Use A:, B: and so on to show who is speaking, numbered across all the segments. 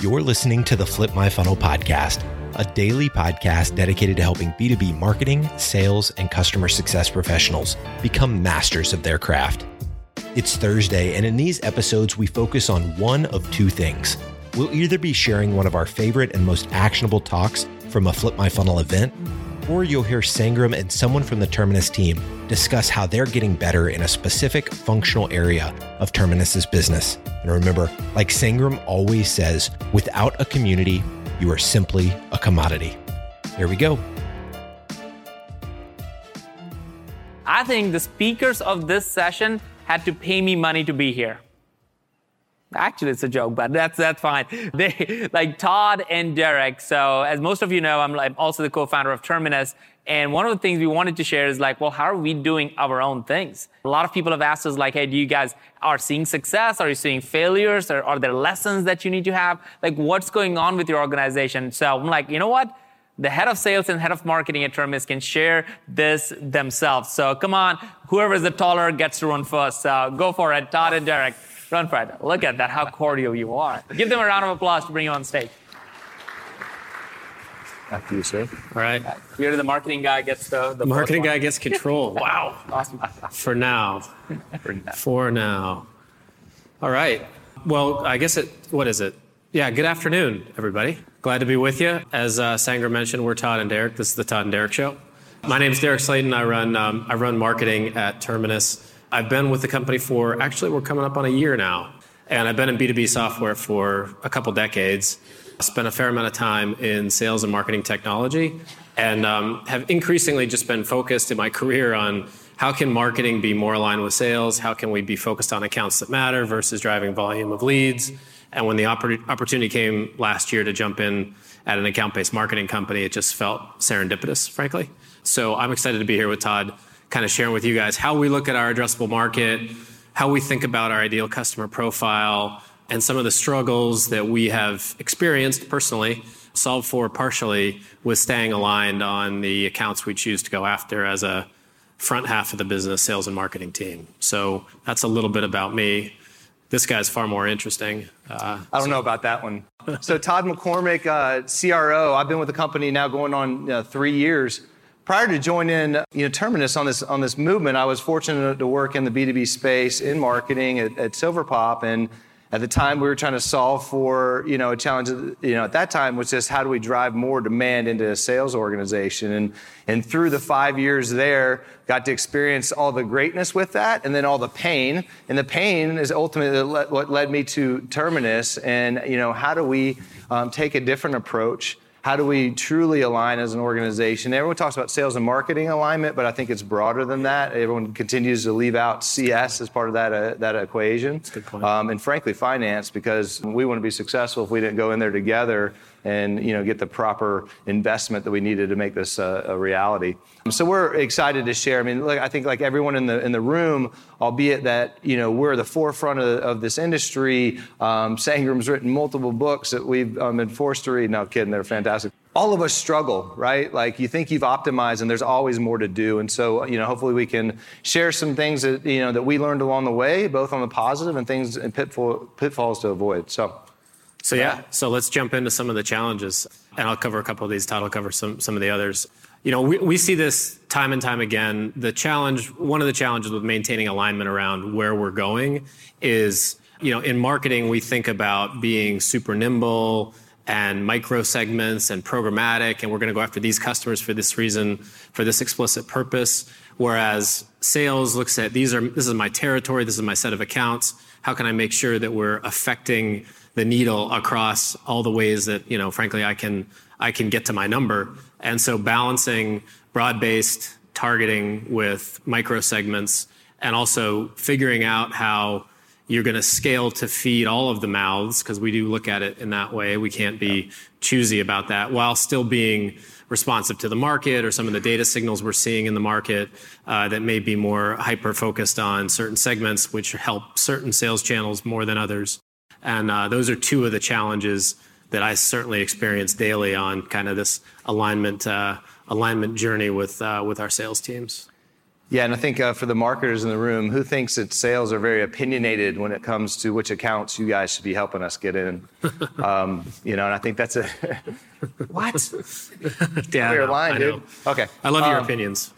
A: You're listening to the Flip My Funnel podcast, a daily podcast dedicated to helping B2B marketing, sales, and customer success professionals become masters of their craft. It's Thursday, and in these episodes, we focus on one of two things. We'll either be sharing one of our favorite and most actionable talks from a Flip My Funnel event, or you'll hear Sangram and someone from the Terminus team discuss how they're getting better in a specific functional area of Terminus's business. And remember, like Sangram always says, without a community, you are simply a commodity. Here we go.
B: I think the speakers of this session had to pay me money to be here. Actually, it's a joke, but that's that's fine. They like Todd and Derek. So, as most of you know, I'm, I'm also the co-founder of Terminus. And one of the things we wanted to share is like, well, how are we doing our own things? A lot of people have asked us like, hey, do you guys are seeing success? Are you seeing failures? Or are there lessons that you need to have? Like, what's going on with your organization? So I'm like, you know what? The head of sales and head of marketing at Terminus can share this themselves. So come on, whoever is the taller gets to run first. So go for it, Todd and Derek. Run Fred. Look at that, how cordial you are. Give them a round of applause to bring you on stage.
C: After you, sir.
D: All right.
B: Here, the marketing guy gets the, the
D: Marketing guy gets control. wow.
B: Awesome.
D: For now. For now. All right. Well, I guess it, what is it? Yeah, good afternoon, everybody. Glad to be with you. As uh, Sangram mentioned, we're Todd and Derek. This is the Todd and Derek Show. My name is Derek Slayton. I run, um, I run marketing at Terminus. I've been with the company for, actually, we're coming up on a year now. And I've been in B2B software for a couple decades. I spent a fair amount of time in sales and marketing technology and um, have increasingly just been focused in my career on how can marketing be more aligned with sales? How can we be focused on accounts that matter versus driving volume of leads? And when the oppor- opportunity came last year to jump in at an account based marketing company, it just felt serendipitous, frankly. So I'm excited to be here with Todd, kind of sharing with you guys how we look at our addressable market, how we think about our ideal customer profile, and some of the struggles that we have experienced personally, solved for partially with staying aligned on the accounts we choose to go after as a front half of the business sales and marketing team. So that's a little bit about me. This guy's far more interesting.
C: Uh, I don't know about that one. so Todd McCormick, uh, CRO. I've been with the company now going on uh, three years. Prior to joining you know, Terminus on this on this movement, I was fortunate to work in the B2B space in marketing at, at Silverpop and at the time, we were trying to solve for, you know, a challenge, you know, at that time was just how do we drive more demand into a sales organization? And, and through the five years there, got to experience all the greatness with that and then all the pain. And the pain is ultimately what led me to Terminus. And, you know, how do we um, take a different approach? How do we truly align as an organization? Everyone talks about sales and marketing alignment, but I think it's broader than that. Everyone continues to leave out CS as part of that, uh, that equation. Um, and frankly, finance, because we want to be successful if we didn't go in there together and you know get the proper investment that we needed to make this uh, a reality. So we're excited to share. I mean, I think like everyone in the in the room, albeit that you know we're the forefront of, of this industry. Um, Sangram's written multiple books that we've um, been forced to read. No kidding, they're fantastic. All of us struggle, right? Like you think you've optimized, and there's always more to do. And so, you know, hopefully we can share some things that you know that we learned along the way, both on the positive and things and pitfall, pitfalls to avoid. So.
D: So yeah, so let's jump into some of the challenges, and I'll cover a couple of these. Todd will cover some some of the others. You know, we, we see this time and time again. The challenge, one of the challenges with maintaining alignment around where we're going is, you know, in marketing we think about being super nimble and micro segments and programmatic, and we're going to go after these customers for this reason, for this explicit purpose. Whereas sales looks at these are this is my territory, this is my set of accounts. How can I make sure that we're affecting the needle across all the ways that you know frankly i can i can get to my number. And so balancing broad-based targeting with micro segments and also figuring out how you're going to scale to feed all of the mouths because we do look at it in that way. We can't be choosy about that while still being responsive to the market or some of the data signals we're seeing in the market uh, that may be more hyper focused on certain segments which help certain sales channels more than others those are two of the challenges that I certainly experience daily on kind of this alignment uh, alignment journey with uh, with our sales teams.
C: Yeah, and I think uh, for the marketers in the room, who thinks that sales are very opinionated when it comes to which accounts you guys should be helping us get in? um, you know, and I think that's a what?
D: Yeah,
C: Clear line, dude. Okay,
D: I love your
C: Um,
D: opinions.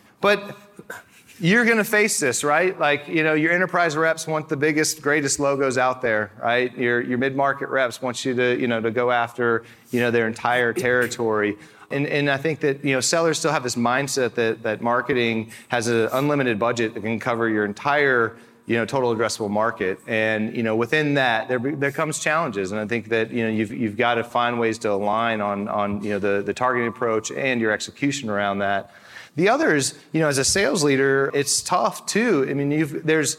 C: You're going to face this, right? Like, you know, your enterprise reps want the biggest, greatest logos out there, right? Your, your mid-market reps want you to, you know, to go after, you know, their entire territory. And, and I think that, you know, sellers still have this mindset that, that marketing has an unlimited budget that can cover your entire, you know, total addressable market. And, you know, within that, there, there comes challenges. And I think that, you know, you've, you've got to find ways to align on, on, you know, the, the targeting approach and your execution around that. The others, you know, as a sales leader, it's tough too. I mean, you've there's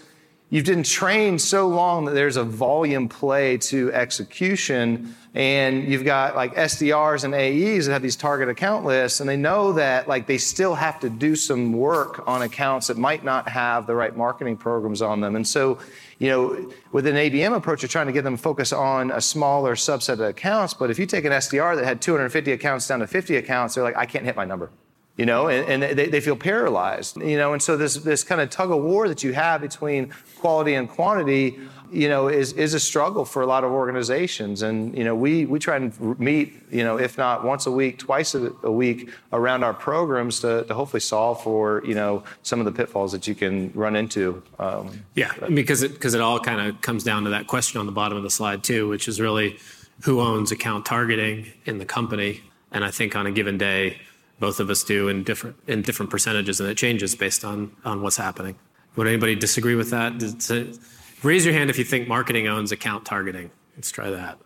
C: you've been trained so long that there's a volume play to execution, and you've got like SDRs and AEs that have these target account lists, and they know that like they still have to do some work on accounts that might not have the right marketing programs on them, and so. You know, with an ABM approach, you're trying to get them focus on a smaller subset of accounts. But if you take an SDR that had 250 accounts down to 50 accounts, they're like, I can't hit my number you know, and, and they, they feel paralyzed, you know, and so this, this kind of tug of war that you have between quality and quantity, you know, is, is a struggle for a lot of organizations. And, you know, we, we try and meet, you know, if not once a week, twice a, week around our programs to, to hopefully solve for, you know, some of the pitfalls that you can run into. Um,
D: Yeah, because it because it all kind of comes down to that question on the bottom of the slide too, which is really who owns account targeting in the company. And I think on a given day, both of us do in different in different percentages, and it changes based on on what's happening. Would anybody disagree with that? It- raise your hand if you think marketing owns account targeting. Let's try that.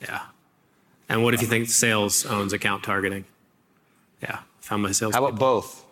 D: Yeah. And what if you think sales owns account targeting? Yeah, found my sales.
C: how about both?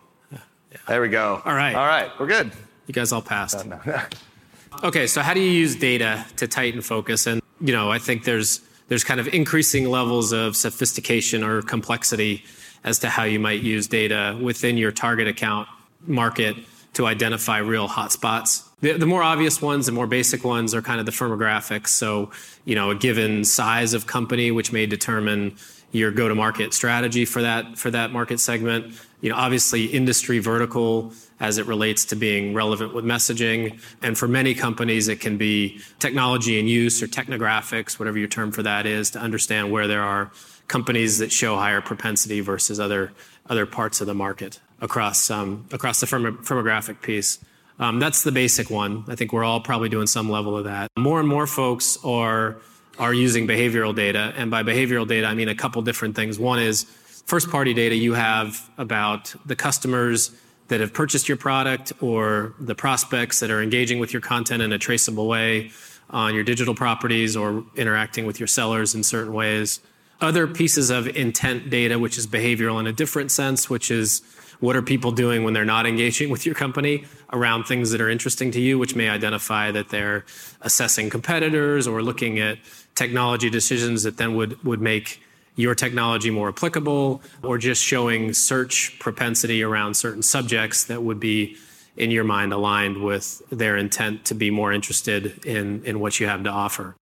C: There we go.
D: All right.
C: All right. We're good.
D: You guys all passed. Uh, okay, so how do you use data to tighten focus? And you know, I think there's there's kind of increasing levels of sophistication or complexity as to how you might use data within your target account market to identify real hotspots. The, the more obvious ones, the more basic ones are kind of the firmographics. So, you know, a given size of company, which may determine your go-to-market strategy for that for that market segment. You know, obviously industry vertical as it relates to being relevant with messaging. And for many companies, it can be technology and use or technographics, whatever your term for that is, to understand where there are companies that show higher propensity versus other parts of the market across um, the firmographic piece. Um, that's the basic one. I think we're all probably doing some level of that. More and more folks are are using behavioral data, and by behavioral data, I mean a couple different things. One is first party data you have about the customers that have purchased your product or the prospects that are engaging with your content in a traceable way on your digital properties or interacting with your sellers in certain ways. Other pieces of intent data, which is behavioral in a different sense, which is what are people doing when they're not engaging with your company around things that are interesting to you, which may identify that they're assessing competitors or looking at technology decisions that then would, would make your technology more applicable or just showing search propensity around certain subjects that would be in your mind aligned with their intent to be more interested in, in what you have to offer.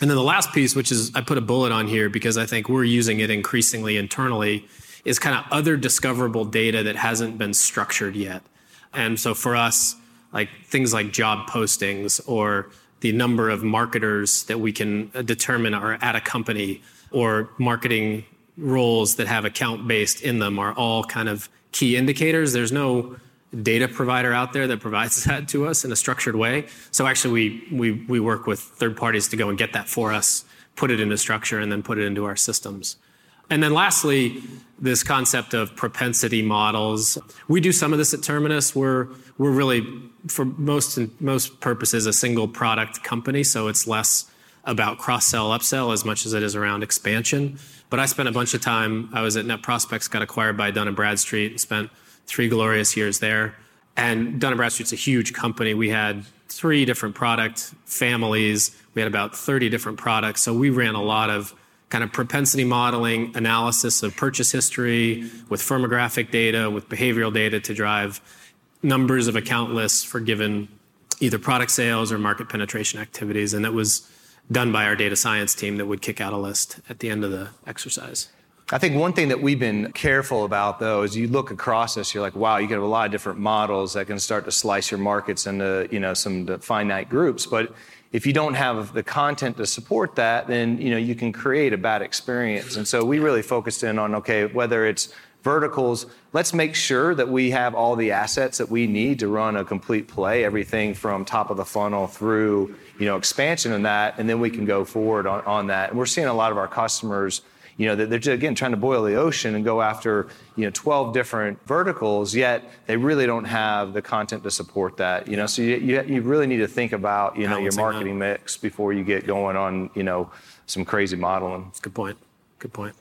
D: And then the last piece, which is I put a bullet on here because I think we're using it increasingly internally, is kind of other discoverable data that hasn't been structured yet. And so for us, like things like job postings or the number of marketers that we can uh, determine are at a company or marketing roles that have account based in them are all kind of key indicators. There's no data provider out there that provides that to us in a structured way. So actually we we we work with third parties to go and get that for us, put it into structure and then put it into our systems. And then lastly, this concept of propensity models. We do some of this at Terminus. We're we're really for most most purposes a single product company, so it's less about cross sell upsell as much as it is around expansion. But I spent a bunch of time. I was at NetProspex, got acquired by Dun and Bradstreet, and spent three glorious years there. And Dun and Bradstreet's a huge company. We had three different product families. We had about 30 different products. So we ran a lot of kind of propensity modeling, analysis of purchase history with firmographic data, with behavioral data to drive numbers of account lists for given either product sales or market penetration activities. And that was done by our data science team that would kick out a list at the end of the exercise.
C: I think one thing that we've been careful about though is you look across this, you're like, wow, you get a lot of different models that can start to slice your markets into, you know, some finite groups. But if you don't have the content to support that, then you know you can create a bad experience. And so we really focused in on okay, whether it's verticals, let's make sure that we have all the assets that we need to run a complete play, everything from top of the funnel through you know expansion in that, and then we can go forward on, on that. And we're seeing a lot of our customers you know, they're just, again trying to boil the ocean and go after you know 12 different verticals, yet they really don't have the content to support that. You know, so you, you, you really need to think about you know your marketing mix before you get going on you know some crazy modeling.
D: Good point. Good point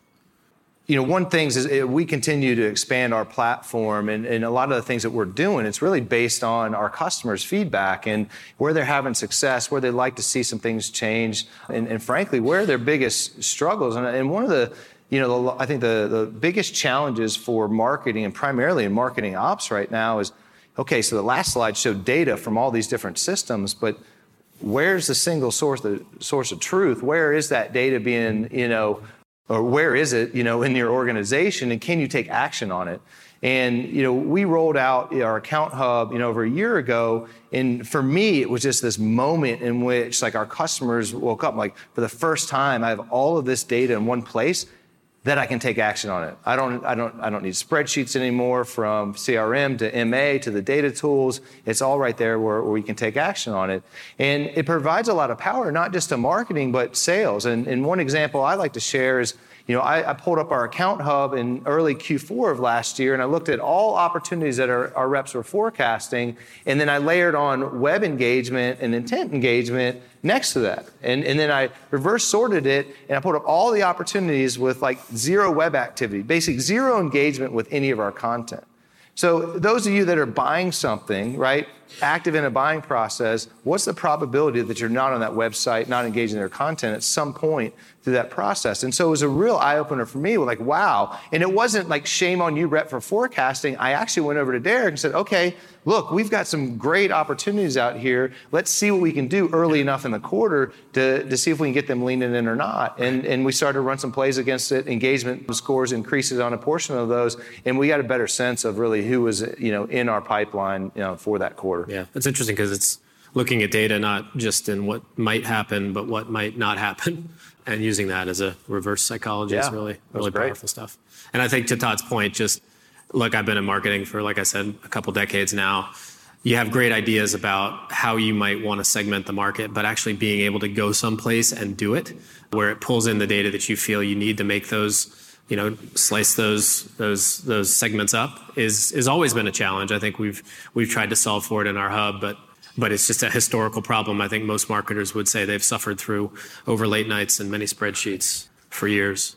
C: you know, one thing is uh, we continue to expand our platform, and, and, a lot of the things that we're doing, it's really based on our customers' feedback and where they're having success, where they'd like to see some things change, and, and frankly, where their biggest struggles. And, and one of the, you know, the, I think the, the biggest challenges for marketing and primarily in marketing ops right now is, okay, so the last slide showed data from all these different systems, but where's the single source, the source of truth? Where is that data being, you know, or where is it, you know, in your organization, and can you take action on it? And you know, we rolled out our account hub, you know, over a year ago, and for me, it was just this moment in which, like, our customers woke up, like, for the first time, I have all of this data in one place that I can take action on it. I don't, I don't, I don't need spreadsheets anymore from CRM to MA to the data tools. It's all right there where, where we can take action on it. And it provides a lot of power, not just to marketing, but sales. And, and one example I like to share is you know, I, I, pulled up our account hub in early Q4 of last year and I looked at all opportunities that our, our reps were forecasting. And then I layered on web engagement and intent engagement next to that. And, and then I reverse sorted it and I pulled up all the opportunities with like zero web activity, basically zero engagement with any of our content. So those of you that are buying something, right, active in a buying process, what's the probability that you're not on that website, not engaging their content at some point through that process. And so it was a real eye opener for me, like, wow. And it wasn't like shame on you, Brett, for forecasting. I actually went over to Derek and said, okay, look, we've got some great opportunities out here. Let's see what we can do early enough in the quarter to, to see if we can get them leaning in or not. And, and we started to run some plays against it. Engagement scores increases on a portion of those. And we got a better sense of really who was, you know, in our pipeline, you know, for that quarter.
D: Yeah, it's interesting because it's looking at data not just in what might happen, but what might not happen and using that as a reverse psychology yeah, is really really powerful stuff. And I think to Todd's point, just look, I've been in marketing for like I said a couple decades now. You have great ideas about how you might want to segment the market, but actually being able to go someplace and do it, where it pulls in the data that you feel you need to make those you know slice those those those segments up is is always been a challenge. I think we've we've tried to solve for it in our hub, but but it's just a historical problem. I think most marketers would say they've suffered through over late nights and many spreadsheets for years.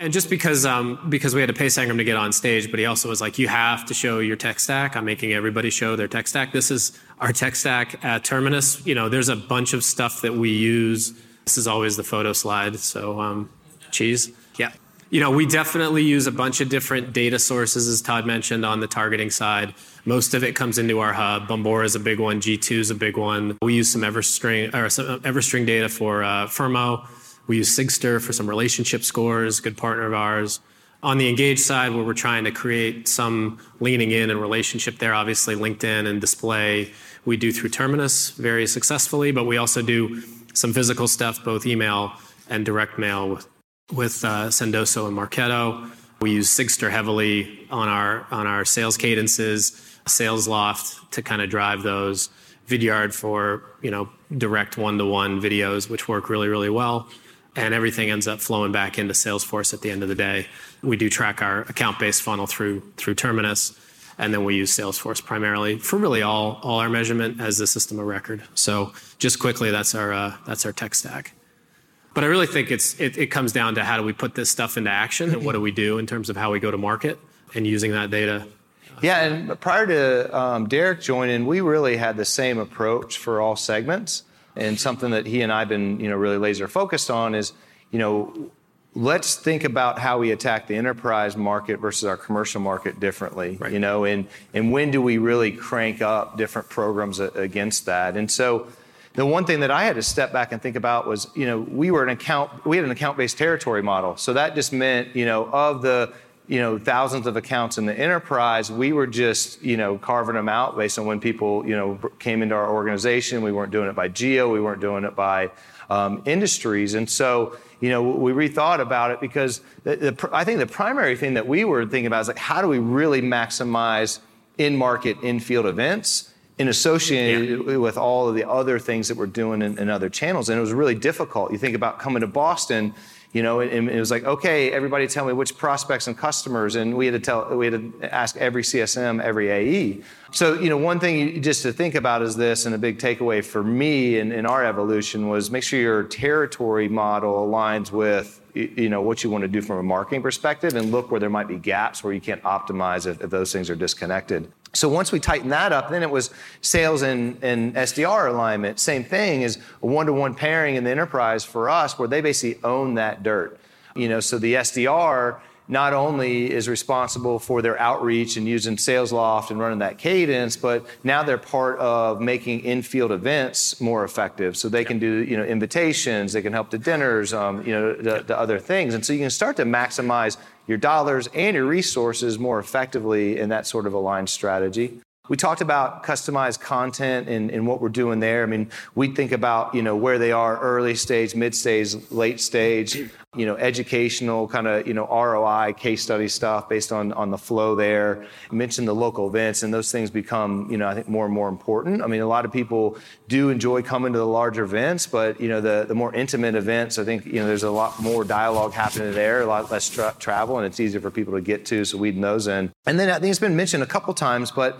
D: And just because um, because we had to pay Sangram to get on stage, but he also was like, you have to show your tech stack. I'm making everybody show their tech stack. This is our tech stack at Terminus. You know, there's a bunch of stuff that we use. This is always the photo slide. So um, cheese. You know, we definitely use a bunch of different data sources, as Todd mentioned, on the targeting side. Most of it comes into our hub. Bombora is a big one. G2 is a big one. We use some Everstring or some Everstring data for uh, Firmo. We use Sigstr for some relationship scores, good partner of ours. On the Engage side, where we're trying to create some leaning in and relationship there, obviously LinkedIn and display, we do through Terminus very successfully, but we also do some physical stuff, both email and direct mail with, with uh, Sendoso and Marketo. We use Sigstr heavily on our on our sales cadences. Salesloft to kind of drive those, Vidyard for you know direct one-to-one videos, which work really really well, and everything ends up flowing back into Salesforce at the end of the day. We do track our account-based funnel through through Terminus, and then we use Salesforce primarily for really all all our measurement as the system of record. So just quickly, that's our uh, that's our tech stack. But I really think it's it, it comes down to how do we put this stuff into action and what do we do in terms of how we go to market and using that data
C: yeah, and prior to um, Derek joining, we really had the same approach for all segments. And something that he and I've been, you know, really laser focused on is, you know, let's think about how we attack the enterprise market versus our commercial market differently. Right. You know, and and when do we really crank up different programs against that? And so the one thing that I had to step back and think about was, you know, we were an account, we had an account-based territory model. So that just meant, you know, of the you know thousands of accounts in the enterprise we were just you know carving them out based on when people you know came into our organization. We weren't doing it by geo. We weren't doing it by um, industries. And so you know we rethought about it because the, the, i think the primary thing that we were thinking about is like how do we really maximize in market in field events and associated yeah. with all of the other things that we're doing in, in other channels and it was really difficult you think about coming to boston you know, and, it was like, okay, everybody tell me which prospects and customers, and we had to tell, we had to ask every CSM, every AE. So, you know, one thing you, just to think about is this, and a big takeaway for me in, in our evolution was make sure your territory model aligns with you know what you want to do from a marketing perspective and look where there might be gaps where you can't optimize if, if those things are disconnected so once we tightened that up, then it was sales and, and SDR alignment. Same thing as a one-to-one pairing in the enterprise for us, where they basically own that dirt. You know, so the SDR not only is responsible for their outreach and using Salesloft and running that cadence, but now they're part of making in-field events more effective. So they can do, you know, invitations, they can help the dinners, um, you know, the, the other things, and so you can start to maximize your dollars and your resources more effectively in that sort of aligned strategy. We talked about customized content and, and, what we're doing there. I mean, we think about, you know, where they are early stage, mid stage, late stage, you know, educational kind of, you know, ROI case study stuff based on, on the flow there. I mentioned the local events and those things become, you know, I think more and more important. I mean, a lot of people do enjoy coming to the larger events, but, you know, the, the more intimate events, I think, you know, there's a lot more dialogue happening there, a lot less tra- travel, and it's easier for people to get to. So weeding those in. And then I think it's been mentioned a couple times, but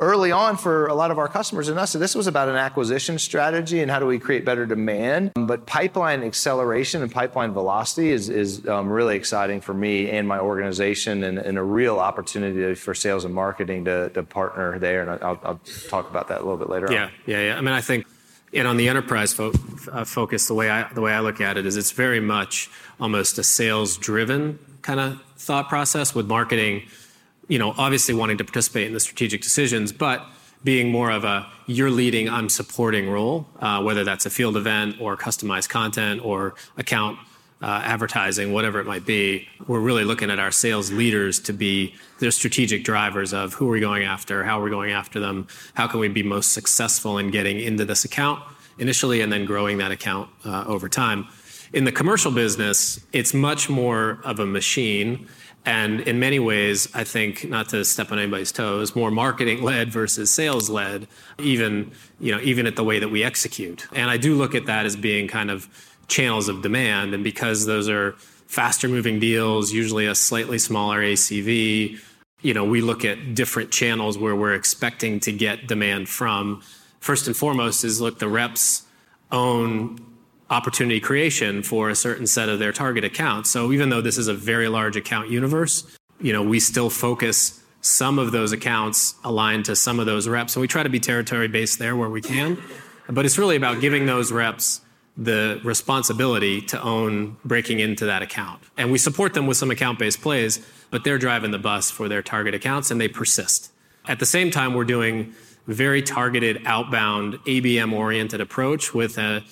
C: early on for a lot of our customers and us, this was about an acquisition strategy and how do we create better demand. But pipeline acceleration and pipeline velocity is, is um, really exciting for me and my organization and, and, a real opportunity for sales and marketing to, to partner there. And I'll, I'll, talk about that a little bit later
D: yeah,
C: on.
D: Yeah, yeah. I mean, I think and on the enterprise fo- uh, focus, the way I the way I look at it is it's very much almost a sales driven kind of thought process with marketing you know, obviously wanting to participate in the strategic decisions, but being more of a you're leading, I'm supporting role, uh, whether that's a field event or customized content or account uh, advertising, whatever it might be. We're really looking at our sales leaders to be the strategic drivers of who are we going after, how are we going after them, how can we be most successful in getting into this account initially and then growing that account uh, over time. In the commercial business, it's much more of a machine and in many ways, I think, not to step on anybody's toes, more marketing led versus sales led, even, you know, even at the way that we execute. And I do look at that as being kind of channels of demand. And because those are faster moving deals, usually a slightly smaller ACV, you know, we look at different channels where we're expecting to get demand from. First and foremost is look, the reps own opportunity creation for a certain set of their target accounts. So even though this is a very large account universe, you know, we still focus some of those accounts aligned to some of those reps. So we try to be territory based there where we can. But it's really about giving those reps the responsibility to own breaking into that account. And we support them with some account based plays, but they're driving the bus for their target accounts and they persist. At the same time, we're doing very targeted outbound ABM oriented approach with a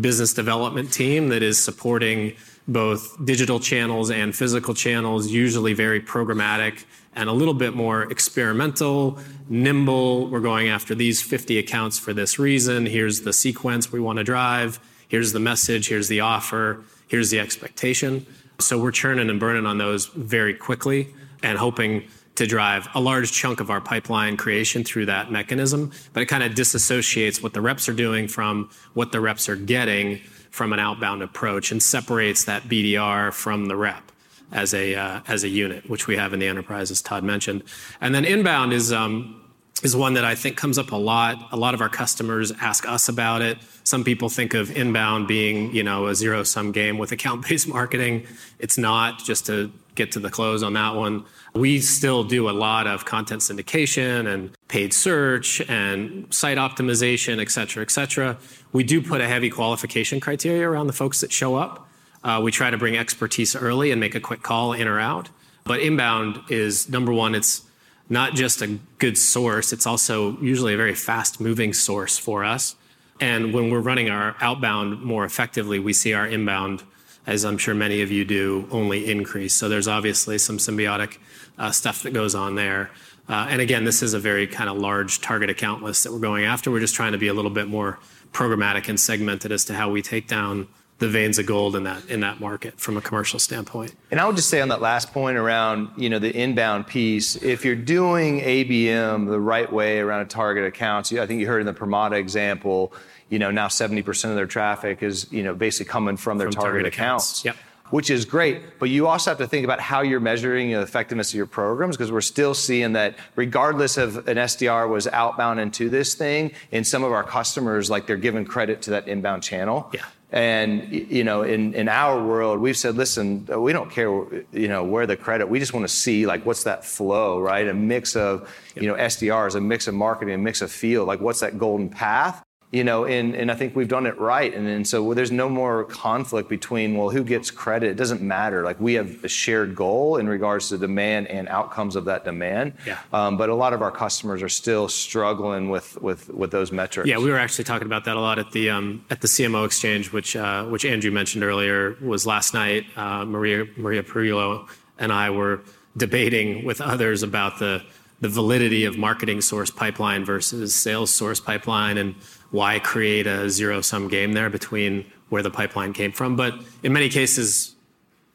D: business development team that is supporting both digital channels and physical channels, usually very programmatic and a little bit more experimental, nimble. We're going after these 50 accounts for this reason. Here's the sequence we want to drive. Here's the message. Here's the offer. Here's the expectation. So we're churning and burning on those very quickly and hoping to drive a large chunk of our pipeline creation through that mechanism, but it kind of disassociates what the reps are doing from what the reps are getting from an outbound approach and separates that BDR from the rep as a uh, as a unit, which we have in the enterprise, as Todd mentioned. And then inbound is um, is one that I think comes up a lot. A lot of our customers ask us about it. Some people think of inbound being, you know, a zero sum game with account based marketing. It's not. Just to get to the close on that one. We still do a lot of content syndication and paid search and site optimization, et cetera, et cetera. We do put a heavy qualification criteria around the folks that show up. Uh, we try to bring expertise early and make a quick call in or out. But inbound is number one, it's not just a good source, it's also usually a very fast moving source for us. And when we're running our outbound more effectively, we see our inbound, as I'm sure many of you do, only increase. So there's obviously some symbiotic uh, stuff that goes on there. Uh, and again, this is a very kind of large target account list that we're going after. We're just trying to be a little bit more programmatic and segmented as to how we take down the veins of gold in that market from a commercial standpoint.
C: And I would just say on that last point around you know the inbound piece, if you're doing ABM the right way around a target account, I think you heard in the Permata example, now 70% of their traffic is you know, basically coming from their target accounts, which is great. But you also have to think about how you're measuring the effectiveness of your programs because we're still seeing that regardless of an SDR was outbound into this thing, in some of our customers, like they're giving credit to that inbound channel. Yeah. And you know, in in our world, we've said, listen, we don't care you know, where the credit, we just want to see like what's that flow, right? A mix of you know, SDRs, a mix of marketing, a mix of field, Like what's that golden path? You know, and and I think we've done it right. And and so there's no more conflict between, well, who gets credit? It doesn't matter. Like we have a shared goal in regards to demand and outcomes of that demand. Yeah. Um, but a lot of our customers are still struggling with with, with those metrics.
D: Yeah, we were actually talking about that a lot at the um, at the CMO Exchange, which uh, which Andrew mentioned earlier was last night. Uh, Maria Maria Pergolino and I were debating with others about the, the validity of marketing source pipeline versus sales source pipeline and why create a zero-sum game there between where the pipeline came from. But in many cases,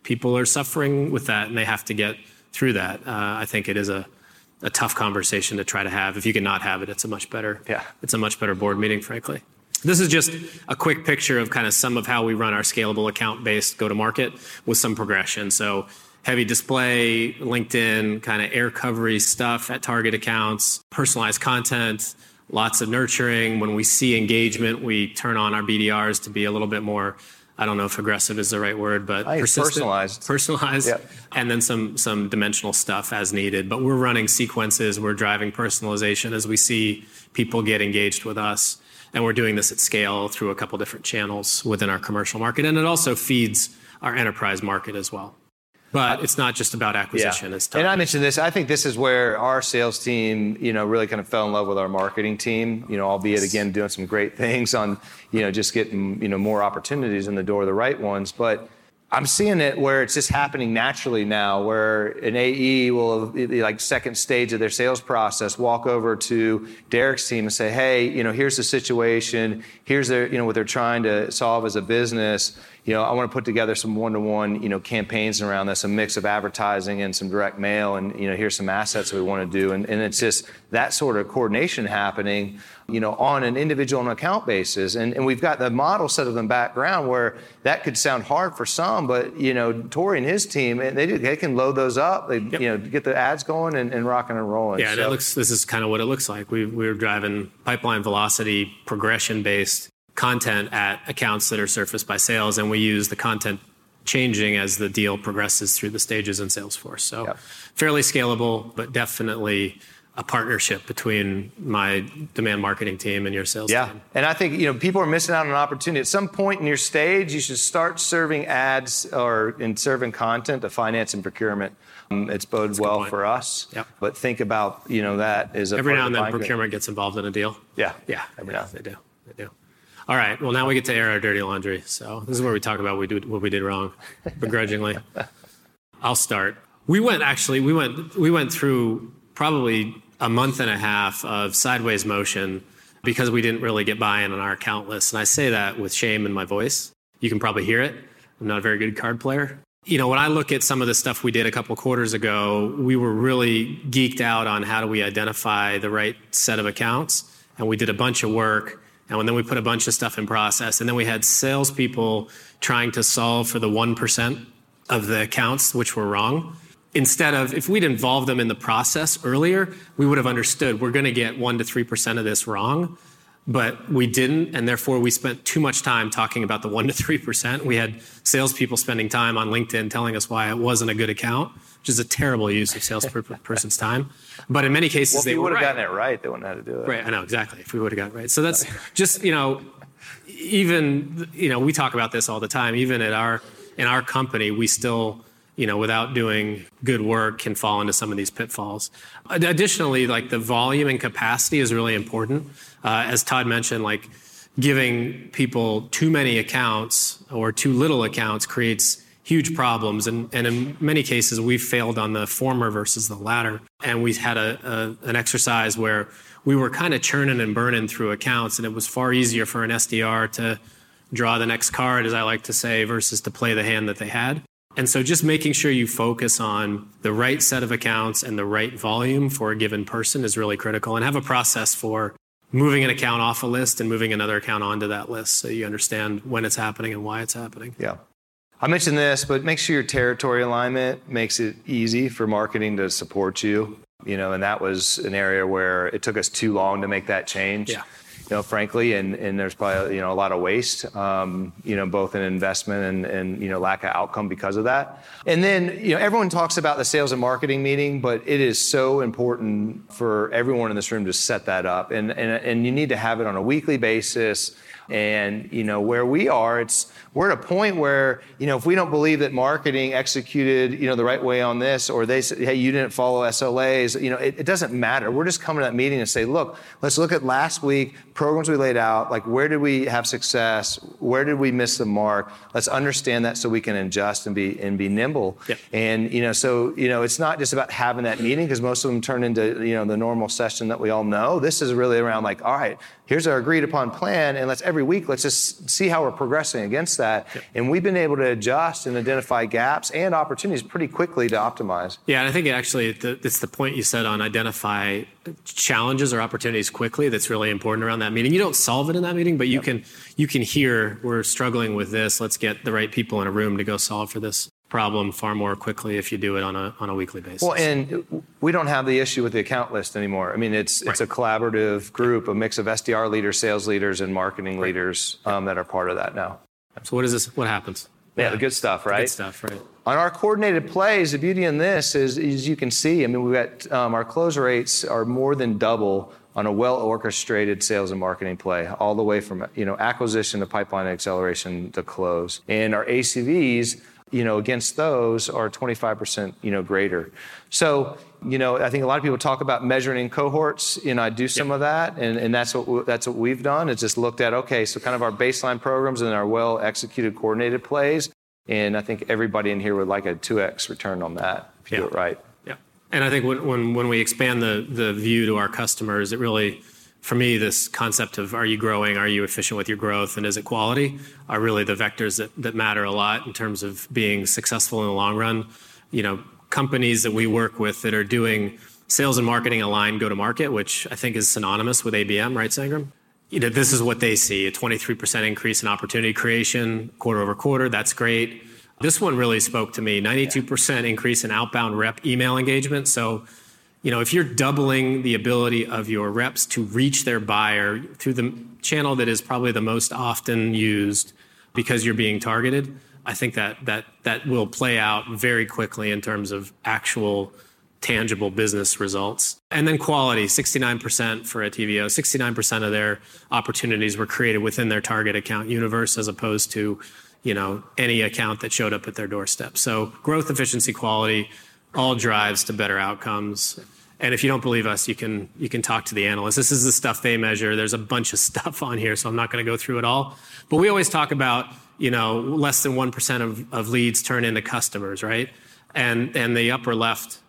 D: people are suffering with that and they have to get through that. Uh, I think it is a tough conversation to try to have. If you cannot have it, it's a much better yeah. it's a much better board meeting, frankly. This is just a quick picture of kind of some of how we run our scalable account-based go-to-market with some progression. So heavy display, LinkedIn, kind of air coverage stuff at target accounts, personalized content, lots of nurturing. When we see engagement, we turn on our BDRs to be a little bit more, I don't know if aggressive is the right word, but
C: personalized.
D: Personalized. And then some some dimensional stuff as needed. But we're running sequences. We're driving personalization as we see people get engaged with us. And we're doing this at scale through a couple different channels within our commercial market. And it also feeds our enterprise market as well. But uh, it's not just about acquisition.
C: It's And I mentioned this. I think this is where our sales team you know, really kind of fell in love with our marketing team, You know, albeit again doing some great things on you know, just getting you know more opportunities in the door, the right ones. But I'm seeing it where it's just happening naturally now, where an AE will, like second stage of their sales process, walk over to Derek's team and say, hey, you know, here's the situation. Here's their, you know, what they're trying to solve as a business. I want to put together some one-to-one you know, campaigns around this, a mix of advertising and some direct mail. And you know, here's some assets we want to do. And and it's just that sort of coordination happening you know, on an individual and account basis. And and we've got the model set in the background where that could sound hard for some, but you know, Tori and his team, eh, they they can load those up, They you know get the ads going and and rocking and rolling.
D: Yeah, this is kind of what it looks like. We We're driving pipeline velocity, progression-based content at accounts that are surfaced by sales. And we use the content changing as the deal progresses through the stages in Salesforce. So fairly scalable, but definitely a partnership between my demand marketing team and your sales team.
C: Yeah. And I think you know people are missing out on an opportunity. At some point in your stage, you should start serving ads or in serving content to finance and procurement. Um, it's boded well for us. But think about that as a.
D: Every now and then procurement gets involved in a deal.
C: Yeah.
D: Yeah, they do. They do. All right. Well, now we get to air our dirty laundry. So this is where we talk about what we did wrong, begrudgingly. I'll start. We went actually, we went We went through probably a month and a half of sideways motion because we didn't really get buy-in on our account list. And I say that with shame in my voice. You can probably hear it. I'm not a very good card player. You know, when I look at some of the stuff we did a couple quarters ago, we were really geeked out on how do we identify the right set of accounts. And we did a bunch of work. And then we put a bunch of stuff in process. And then we had salespeople trying to solve for the 1% of the accounts, which were wrong. Instead of, if we'd involved them in the process earlier, we would have understood we're going to get 1% to 3% of this wrong. But we didn't. And therefore, we spent too much time talking about the 1% to 3%. We had salespeople spending time on LinkedIn telling us why it wasn't a good account, which is a terrible use of salesperson's time. But in many cases, they would have
C: gotten it right. They wouldn't have to do it.
D: Right. I know, exactly. If we would have gotten it right. So that's just, you know, even you know, we talk about this all the time. Even at our, in our company, we still, without doing good work, can fall into some of these pitfalls. Additionally, like the volume and capacity is really important. Uh, as Todd mentioned, like giving people too many accounts or too little accounts creates huge problems. And, and in many cases, we've failed on the former versus the latter. And we had a, a, an exercise where we were kind of churning and burning through accounts, and it was far easier for an SDR to draw the next card, as I like to say, versus to play the hand that they had. And so just making sure you focus on the right set of accounts and the right volume for a given person is really critical and have a process for moving an account off a list and moving another account onto that list so you understand when it's happening and why it's happening.
C: Yeah. I mentioned this, but make sure your territory alignment makes it easy for marketing to support you. You know, and that was an area where it took us too long to make that change.
D: Yeah
C: you know, frankly, and, and there's probably, you know, a lot of waste, um, you know, both in investment and, and, you know, lack of outcome because of that. And then, you know, everyone talks about the sales and marketing meeting, but it is so important for everyone in this room to set that up. And, and, and you need to have it on a weekly basis. And, you know, where we are, it's, we're at a point where, you know, if we don't believe that marketing executed, you know, the right way on this, or they say, hey, you didn't follow SLAs, you know, it, it doesn't matter. We're just coming to that meeting and say, look, let's look at last week, programs we laid out, like where did we have success? Where did we miss the mark? Let's understand that so we can adjust and be and be nimble.
D: Yep.
C: And you know, so you know, it's not just about having that meeting because most of them turn into you know the normal session that we all know. This is really around like, all right, here's our agreed upon plan, and let's every week let's just see how we're progressing against that. Yep. And we've been able to adjust and identify gaps and opportunities pretty quickly to optimize.
D: Yeah, and I think actually it's the point you said on identify challenges or opportunities quickly that's really important around that meeting. You don't solve it in that meeting, but you yep. can you can hear we're struggling with this. Let's get the right people in a room to go solve for this problem far more quickly if you do it on a on a weekly basis.
C: Well, and we don't have the issue with the account list anymore. I mean, it's right. it's a collaborative group, a mix of SDR leaders, sales leaders, and marketing right. leaders um, that are part of that now.
D: So what is this? What happens?
C: Yeah, yeah. the good stuff, right? The
D: good stuff, right?
C: On our coordinated plays, the beauty in this is, as you can see, I mean, we've got um, our close rates are more than double on a well orchestrated sales and marketing play, all the way from you know acquisition to pipeline acceleration to close, and our ACVs you know, against those are 25%, you know, greater. So, you know, I think a lot of people talk about measuring in cohorts. You know, I do some yep. of that, and, and that's what that's what we've done. Is just looked at okay, so kind of our baseline programs and our well executed coordinated plays, and I think everybody in here would like a 2x return on that if you do it right.
D: And I think when when, when we expand the the view to our customers, it really for me, this concept of are you growing, are you efficient with your growth, and is it quality are really the vectors that, that matter a lot in terms of being successful in the long run. You know, companies that we work with that are doing sales and marketing aligned go to market, which I think is synonymous with ABM, right, Sangram? You know, this is what they see a 23% increase in opportunity creation quarter over quarter. That's great. This one really spoke to me 92% increase in outbound rep email engagement. So, you know, if you're doubling the ability of your reps to reach their buyer through the channel that is probably the most often used because you're being targeted, I think that that that will play out very quickly in terms of actual tangible business results. And then quality, 69% for a TVO, 69% of their opportunities were created within their target account universe as opposed to, you know, any account that showed up at their doorstep. So growth, efficiency, quality, all drives to better outcomes. And if you don't believe us, you can you can talk to the analysts. This is the stuff they measure. There's a bunch of stuff on here, so I'm not going to go through it all. But we always talk about you know less than one percent of, of leads turn into customers, right? And and the upper left,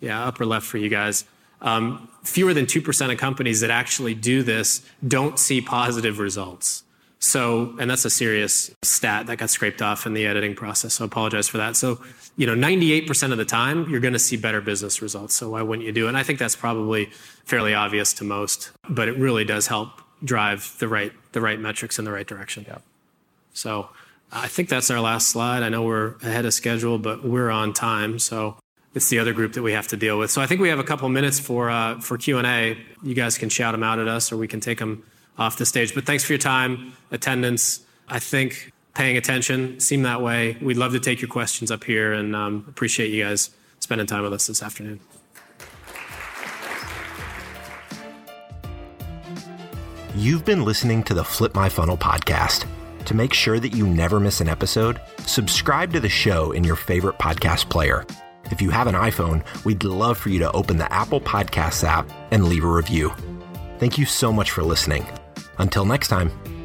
D: yeah, upper left for you guys. Um, fewer than two percent of companies that actually do this don't see positive results. So, and that's a serious stat that got scraped off in the editing process. So I apologize for that. So, you know, 98% of the time, you're going to see better business results. So why wouldn't you do it? And I think that's probably fairly obvious to most, but it really does help drive the right, the right metrics in the right direction.
C: Yeah.
D: So I think that's our last slide. I know we're ahead of schedule, but we're on time. So it's the other group that we have to deal with. So I think we have a couple minutes for, uh, for Q&A. You guys can shout them out at us or we can take them off the stage. But thanks for your time, attendance. I think paying attention seemed that way. We'd love to take your questions up here and um, appreciate you guys spending time with us this afternoon.
A: You've been listening to the Flip My Funnel podcast. To make sure that you never miss an episode, subscribe to the show in your favorite podcast player. If you have an iPhone, we'd love for you to open the Apple Podcasts app and leave a review. Thank you so much for listening. Until next time.